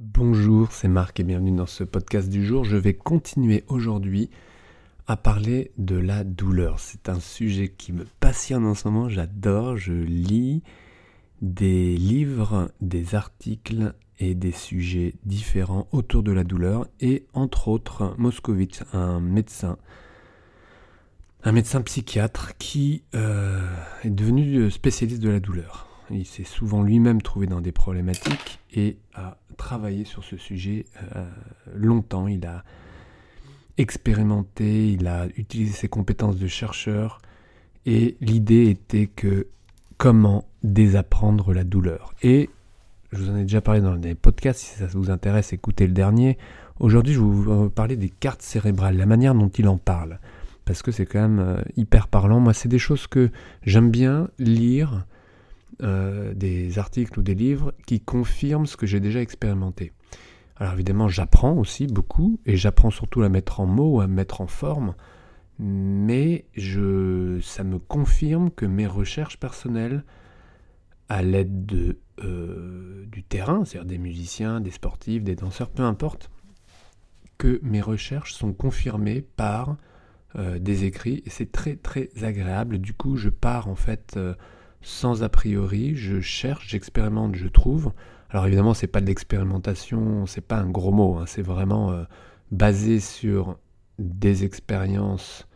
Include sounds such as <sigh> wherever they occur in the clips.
Bonjour, c'est Marc et bienvenue dans ce podcast du jour. Je vais continuer aujourd'hui à parler de la douleur. C'est un sujet qui me passionne en ce moment, j'adore, je lis des livres, des articles et des sujets différents autour de la douleur et entre autres Moscovitch, un médecin, un médecin psychiatre qui euh, est devenu spécialiste de la douleur. Il s'est souvent lui-même trouvé dans des problématiques et a travaillé sur ce sujet euh, longtemps. Il a expérimenté, il a utilisé ses compétences de chercheur et l'idée était que comment désapprendre la douleur. Et je vous en ai déjà parlé dans des podcasts, si ça vous intéresse, écoutez le dernier. Aujourd'hui, je vais vous parler des cartes cérébrales, la manière dont il en parle. Parce que c'est quand même euh, hyper parlant. Moi, c'est des choses que j'aime bien lire, euh, des articles ou des livres qui confirment ce que j'ai déjà expérimenté. Alors évidemment, j'apprends aussi beaucoup, et j'apprends surtout à mettre en mots, à mettre en forme, mais je, ça me confirme que mes recherches personnelles, à l'aide de, euh, du terrain, c'est-à-dire des musiciens, des sportifs, des danseurs, peu importe, que mes recherches sont confirmées par euh, des écrits, et c'est très très agréable. Du coup, je pars en fait sans a priori, je cherche, j'expérimente, je trouve. Alors évidemment, c'est pas de l'expérimentation, c'est pas un gros mot, hein, c'est vraiment euh, basé sur des expériences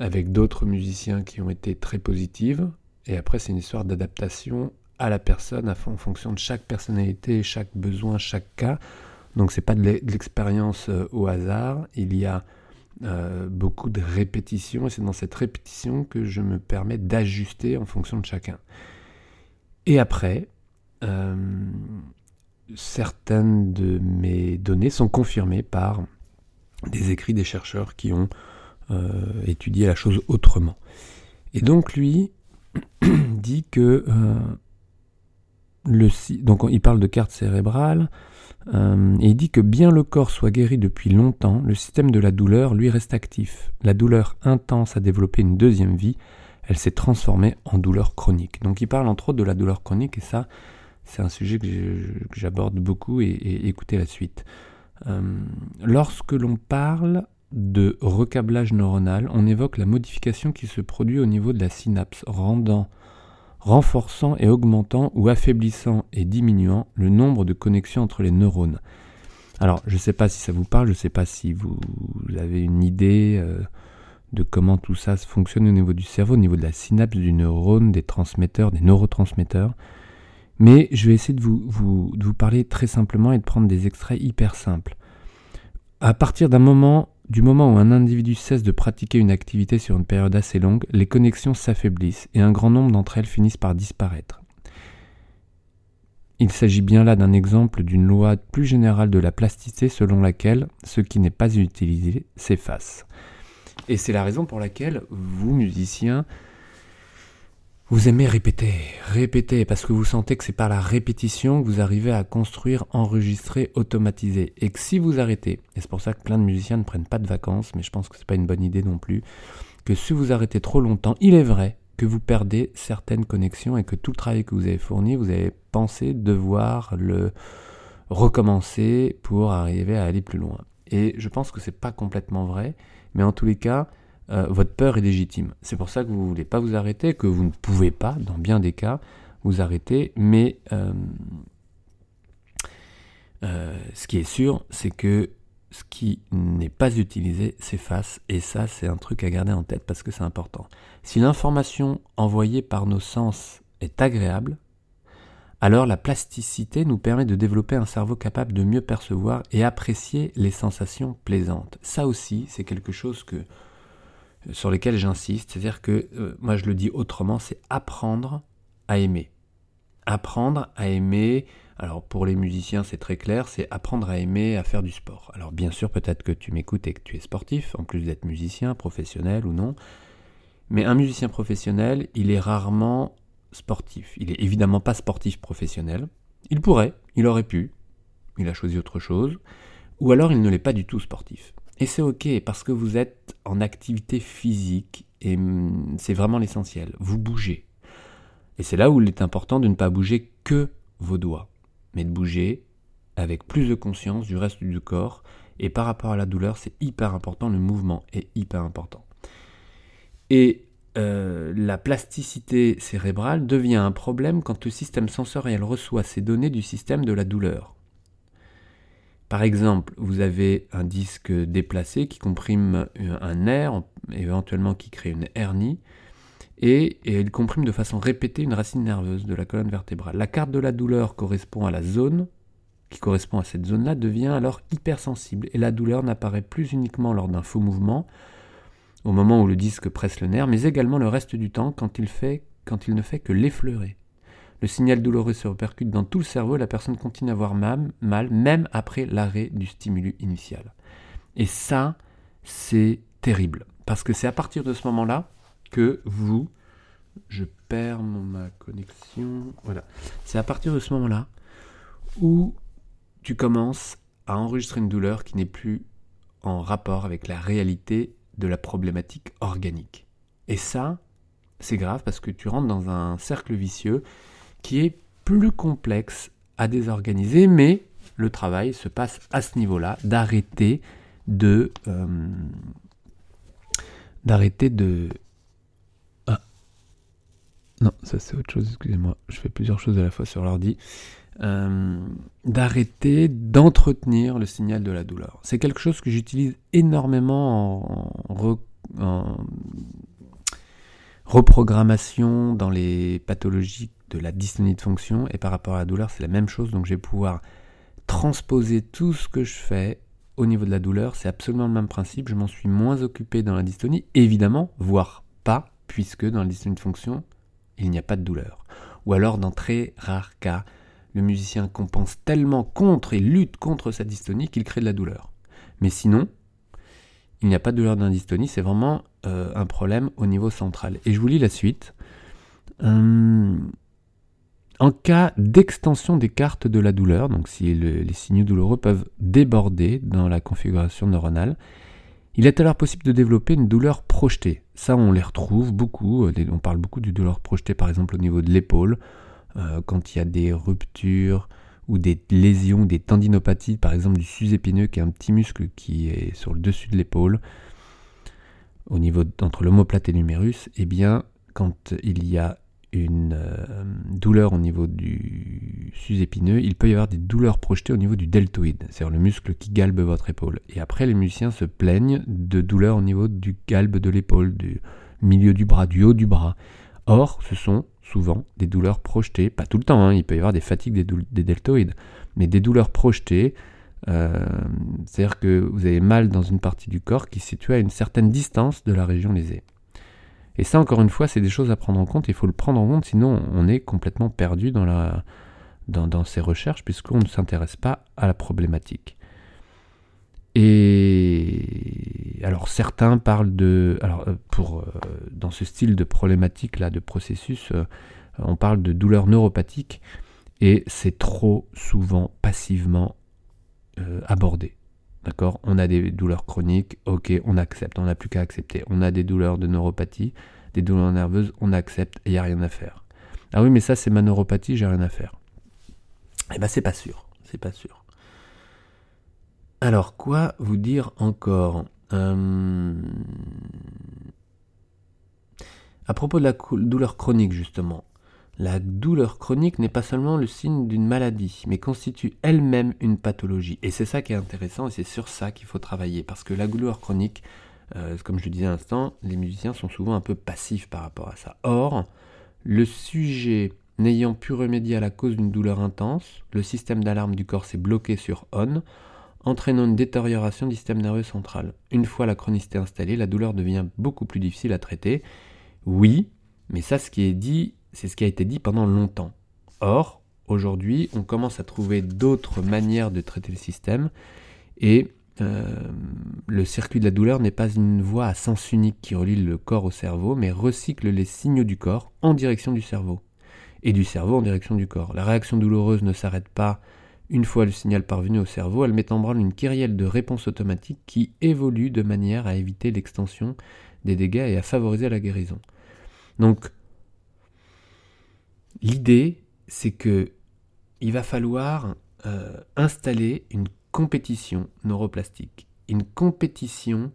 avec d'autres musiciens qui ont été très positives. Et après, c'est une histoire d'adaptation à la personne, en fonction de chaque personnalité, chaque besoin, chaque cas. Donc c'est pas de l'expérience euh, au hasard. Il y a euh, beaucoup de répétitions, et c'est dans cette répétition que je me permets d'ajuster en fonction de chacun. Et après, euh, certaines de mes données sont confirmées par des écrits des chercheurs qui ont euh, étudié la chose autrement. Et donc lui <clears throat> dit que donc il parle de carte cérébrale, euh, et il dit que bien le corps soit guéri depuis longtemps, le système de la douleur lui reste actif. La douleur intense a développé une deuxième vie, elle s'est transformée en douleur chronique. Donc il parle entre autres de la douleur chronique et ça, c'est un sujet que j'aborde beaucoup et, écoutez la suite. Euh, lorsque l'on parle de recablage neuronal, on évoque la modification qui se produit au niveau de la synapse, rendant renforçant et augmentant ou affaiblissant et diminuant le nombre de connexions entre les neurones. Alors, je ne sais pas si ça vous parle, je ne sais pas si vous avez une idée euh, de comment tout ça fonctionne au niveau du cerveau, au niveau de la synapse du neurone, des transmetteurs, des neurotransmetteurs. Mais je vais essayer de vous, vous, de vous parler très simplement et de prendre des extraits hyper simples. À partir d'un moment du moment où un individu cesse de pratiquer une activité sur une période assez longue, les connexions s'affaiblissent et un grand nombre d'entre elles finissent par disparaître. Il s'agit bien là d'un exemple d'une loi plus générale de la plasticité selon laquelle ce qui n'est pas utilisé s'efface. Et c'est la raison pour laquelle vous, musiciens, vous aimez répéter, répéter, parce que vous sentez que c'est par la répétition que vous arrivez à construire, enregistrer, automatiser. Et que si vous arrêtez, et c'est pour ça que plein de musiciens ne prennent pas de vacances, mais je pense que c'est pas une bonne idée non plus, que si vous arrêtez trop longtemps, il est vrai que vous perdez certaines connexions et que tout le travail que vous avez fourni, vous avez pensé devoir le recommencer pour arriver à aller plus loin. Et je pense que c'est pas complètement vrai, mais en tous les cas, euh, votre peur est légitime. C'est pour ça que vous ne voulez pas vous arrêter, que vous ne pouvez pas, dans bien des cas, vous arrêter. Mais euh, euh, ce qui est sûr, c'est que ce qui n'est pas utilisé s'efface. Et ça, c'est un truc à garder en tête parce que c'est important. Si l'information envoyée par nos sens est agréable, alors la plasticité nous permet de développer un cerveau capable de mieux percevoir et apprécier les sensations plaisantes. Ça aussi, c'est quelque chose que sur lesquels j'insiste. C'est-à-dire que, euh, moi je le dis autrement, c'est apprendre à aimer. Apprendre à aimer, alors pour les musiciens c'est très clair, c'est apprendre à aimer à faire du sport. Alors bien sûr peut-être que tu m'écoutes et que tu es sportif, en plus d'être musicien, professionnel ou non. Mais un musicien professionnel, il est rarement sportif. Il est évidemment pas sportif professionnel. Il pourrait, il aurait pu, il a choisi autre chose, ou alors il ne l'est pas du tout sportif. Et c'est ok parce que vous êtes en activité physique et mm, c'est vraiment l'essentiel. Vous bougez. Et c'est là où il est important de ne pas bouger que vos doigts, mais de bouger avec plus de conscience du reste du corps. Et par rapport à la douleur, c'est hyper important, le mouvement est hyper important. Et euh, la plasticité cérébrale devient un problème quand le système sensoriel reçoit ces données du système de la douleur. Par exemple, vous avez un disque déplacé qui comprime un nerf, éventuellement qui crée une hernie, et, il comprime de façon répétée une racine nerveuse de la colonne vertébrale. La carte de la douleur correspond à la zone qui correspond à cette zone-là devient alors hypersensible et la douleur n'apparaît plus uniquement lors d'un faux mouvement, au moment où le disque presse le nerf, mais également le reste du temps quand il ne fait que l'effleurer. Le signal douloureux se répercute dans tout le cerveau et la personne continue à avoir mal, mal même après l'arrêt du stimulus initial. Et ça, c'est terrible. Parce que c'est à partir de ce moment-là que vous... Je perds ma connexion. Voilà. C'est à partir de ce moment-là où tu commences à enregistrer une douleur qui n'est plus en rapport avec la réalité de la problématique organique. Et ça, c'est grave parce que tu rentres dans un cercle vicieux qui est plus complexe à désorganiser, mais le travail se passe à ce niveau-là, d'arrêter de... Euh, d'arrêter de... Ah. Non, ça c'est autre chose, excusez-moi, je fais plusieurs choses à la fois sur l'ordi. Euh, d'arrêter d'entretenir le signal de la douleur. C'est quelque chose que j'utilise énormément en, reprogrammation dans les pathologies de la dystonie de fonction et par rapport à la douleur c'est la même chose donc je vais pouvoir transposer tout ce que je fais au niveau de la douleur c'est absolument le même principe je m'en suis moins occupé dans la dystonie évidemment voire pas puisque dans la dystonie de fonction il n'y a pas de douleur ou alors dans très rares cas le musicien compense tellement contre et lutte contre sa dystonie qu'il crée de la douleur. Mais sinon, il n'y a pas de douleur d'indystonie, c'est vraiment euh, un problème au niveau central. Et je vous lis la suite. Euh, en cas d'extension des cartes de la douleur, donc si les signaux douloureux peuvent déborder dans la configuration neuronale, il est alors possible de développer une douleur projetée. Ça, on les retrouve beaucoup. Euh, on parle beaucoup du douleur projetée, par exemple, au niveau de l'épaule, euh, quand il y a des ruptures ou des lésions, des tendinopathies, par exemple du sus-épineux, qui est un petit muscle qui est sur le dessus de l'épaule, au niveau entre l'omoplate et l'humérus, eh bien, quand il y a une euh, douleur au niveau du sus-épineux, il peut y avoir des douleurs projetées au niveau du deltoïde, c'est-à-dire le muscle qui galbe votre épaule. Et après, les musiciens se plaignent de douleurs au niveau du galbe de l'épaule, du milieu du bras, du haut du bras. Or, ce sont souvent des douleurs projetées, pas tout le temps, hein, il peut y avoir des fatigues des, deltoïdes, mais des douleurs projetées, euh, c'est-à-dire que vous avez mal dans une partie du corps qui se situe à une certaine distance de la région lésée. Et ça, encore une fois, c'est des choses à prendre en compte, il faut le prendre en compte, sinon on est complètement perdu dans, la, dans, ces recherches, puisqu'on ne s'intéresse pas à la problématique. Et alors certains parlent de, alors euh, pour euh, dans ce style de problématique là, de processus, euh, on parle de douleur neuropathique et c'est trop souvent passivement abordé. D'accord? On a des douleurs chroniques, ok, on accepte, on n'a plus qu'à accepter. On a des douleurs de neuropathie, des douleurs nerveuses, on accepte il n'y a rien à faire. Ah oui, mais ça c'est ma neuropathie, j'ai rien à faire. Eh ben c'est pas sûr, c'est pas sûr. Alors, quoi vous dire encore? Euh, À propos de la douleur chronique, justement. La douleur chronique n'est pas seulement le signe d'une maladie, mais constitue elle-même une pathologie. Et c'est ça qui est intéressant, et c'est sur ça qu'il faut travailler. Parce que la douleur chronique, euh, comme je le disais à l'instant, les musiciens sont souvent un peu passifs par rapport à ça. Or, le sujet n'ayant pu remédier à la cause d'une douleur intense, le système d'alarme du corps s'est bloqué sur on, entraînant une détérioration du système nerveux central. Une fois la chronicité installée, la douleur devient beaucoup plus difficile à traiter. Oui, mais ça, ce qui est dit, c'est ce qui a été dit pendant longtemps. Or, aujourd'hui, on commence à trouver d'autres manières de traiter le système et euh, le circuit de la douleur n'est pas une voie à sens unique qui relie le corps au cerveau, mais recycle les signaux du corps en direction du cerveau et du cerveau en direction du corps. La réaction douloureuse ne s'arrête pas une fois le signal parvenu au cerveau, elle met en branle une kyrielle de réponses automatiques qui évolue de manière à éviter l'extension des dégâts et à favoriser la guérison. Donc, l'idée, c'est que il va falloir euh, installer une compétition neuroplastique, une compétition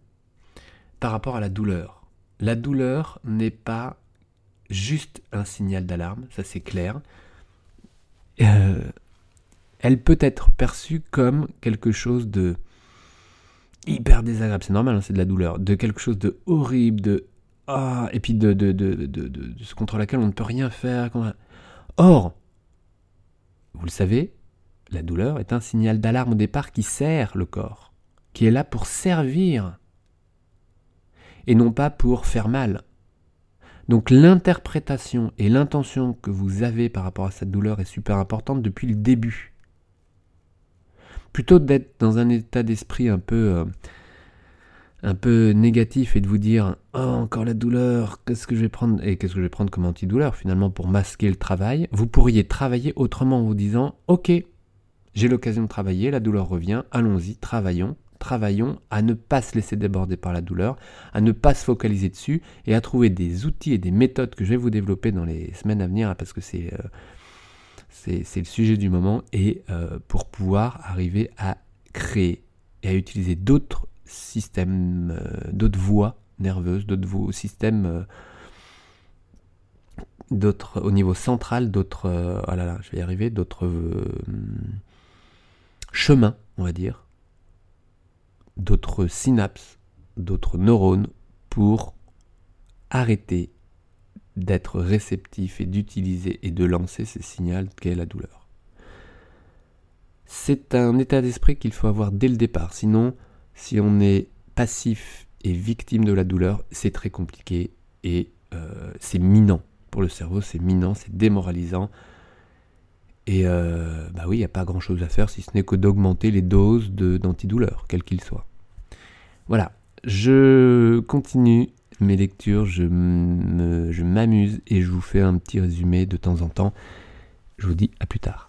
par rapport à la douleur. La douleur n'est pas juste un signal d'alarme, ça c'est clair. Euh, elle peut être perçue comme quelque chose de hyper désagréable, c'est normal, hein, c'est de la douleur, de quelque chose de horrible, de ah, et puis de, ce contre laquelle on ne peut rien faire. Or, vous le savez, la douleur est un signal d'alarme au départ qui sert le corps, qui est là pour servir et non pas pour faire mal. Donc l'interprétation et l'intention que vous avez par rapport à cette douleur est super importante depuis le début. Plutôt d'être dans un état d'esprit un peu euh, un peu négatif et de vous dire oh encore la douleur, qu'est-ce que je vais prendre et qu'est-ce que je vais prendre comme antidouleur finalement pour masquer le travail, vous pourriez travailler autrement en vous disant OK, j'ai l'occasion de travailler, la douleur revient, allons-y, travaillons, travaillons à ne pas se laisser déborder par la douleur, à ne pas se focaliser dessus et à trouver des outils et des méthodes que je vais vous développer dans les semaines à venir parce que c'est euh, c'est le sujet du moment et euh, pour pouvoir arriver à créer et à utiliser d'autres systèmes, euh, d'autres voies nerveuses, d'autres systèmes d'autres au niveau central, d'autres oh là là, je vais arriver, d'autres chemins, on va dire, d'autres synapses, d'autres neurones pour arrêter d'être réceptif et d'utiliser et de lancer ces signaux qu'est la douleur. C'est un état d'esprit qu'il faut avoir dès le départ, sinon si on est passif et victime de la douleur, c'est très compliqué et euh, c'est minant. Pour le cerveau, c'est minant, c'est démoralisant. Et euh, bah oui, il n'y a pas grand chose à faire si ce n'est que d'augmenter les doses d'antidouleurs, quels qu'ils soient. Voilà, je continue mes lectures, je m'amuse et je vous fais un petit résumé de temps en temps. Je vous dis à plus tard.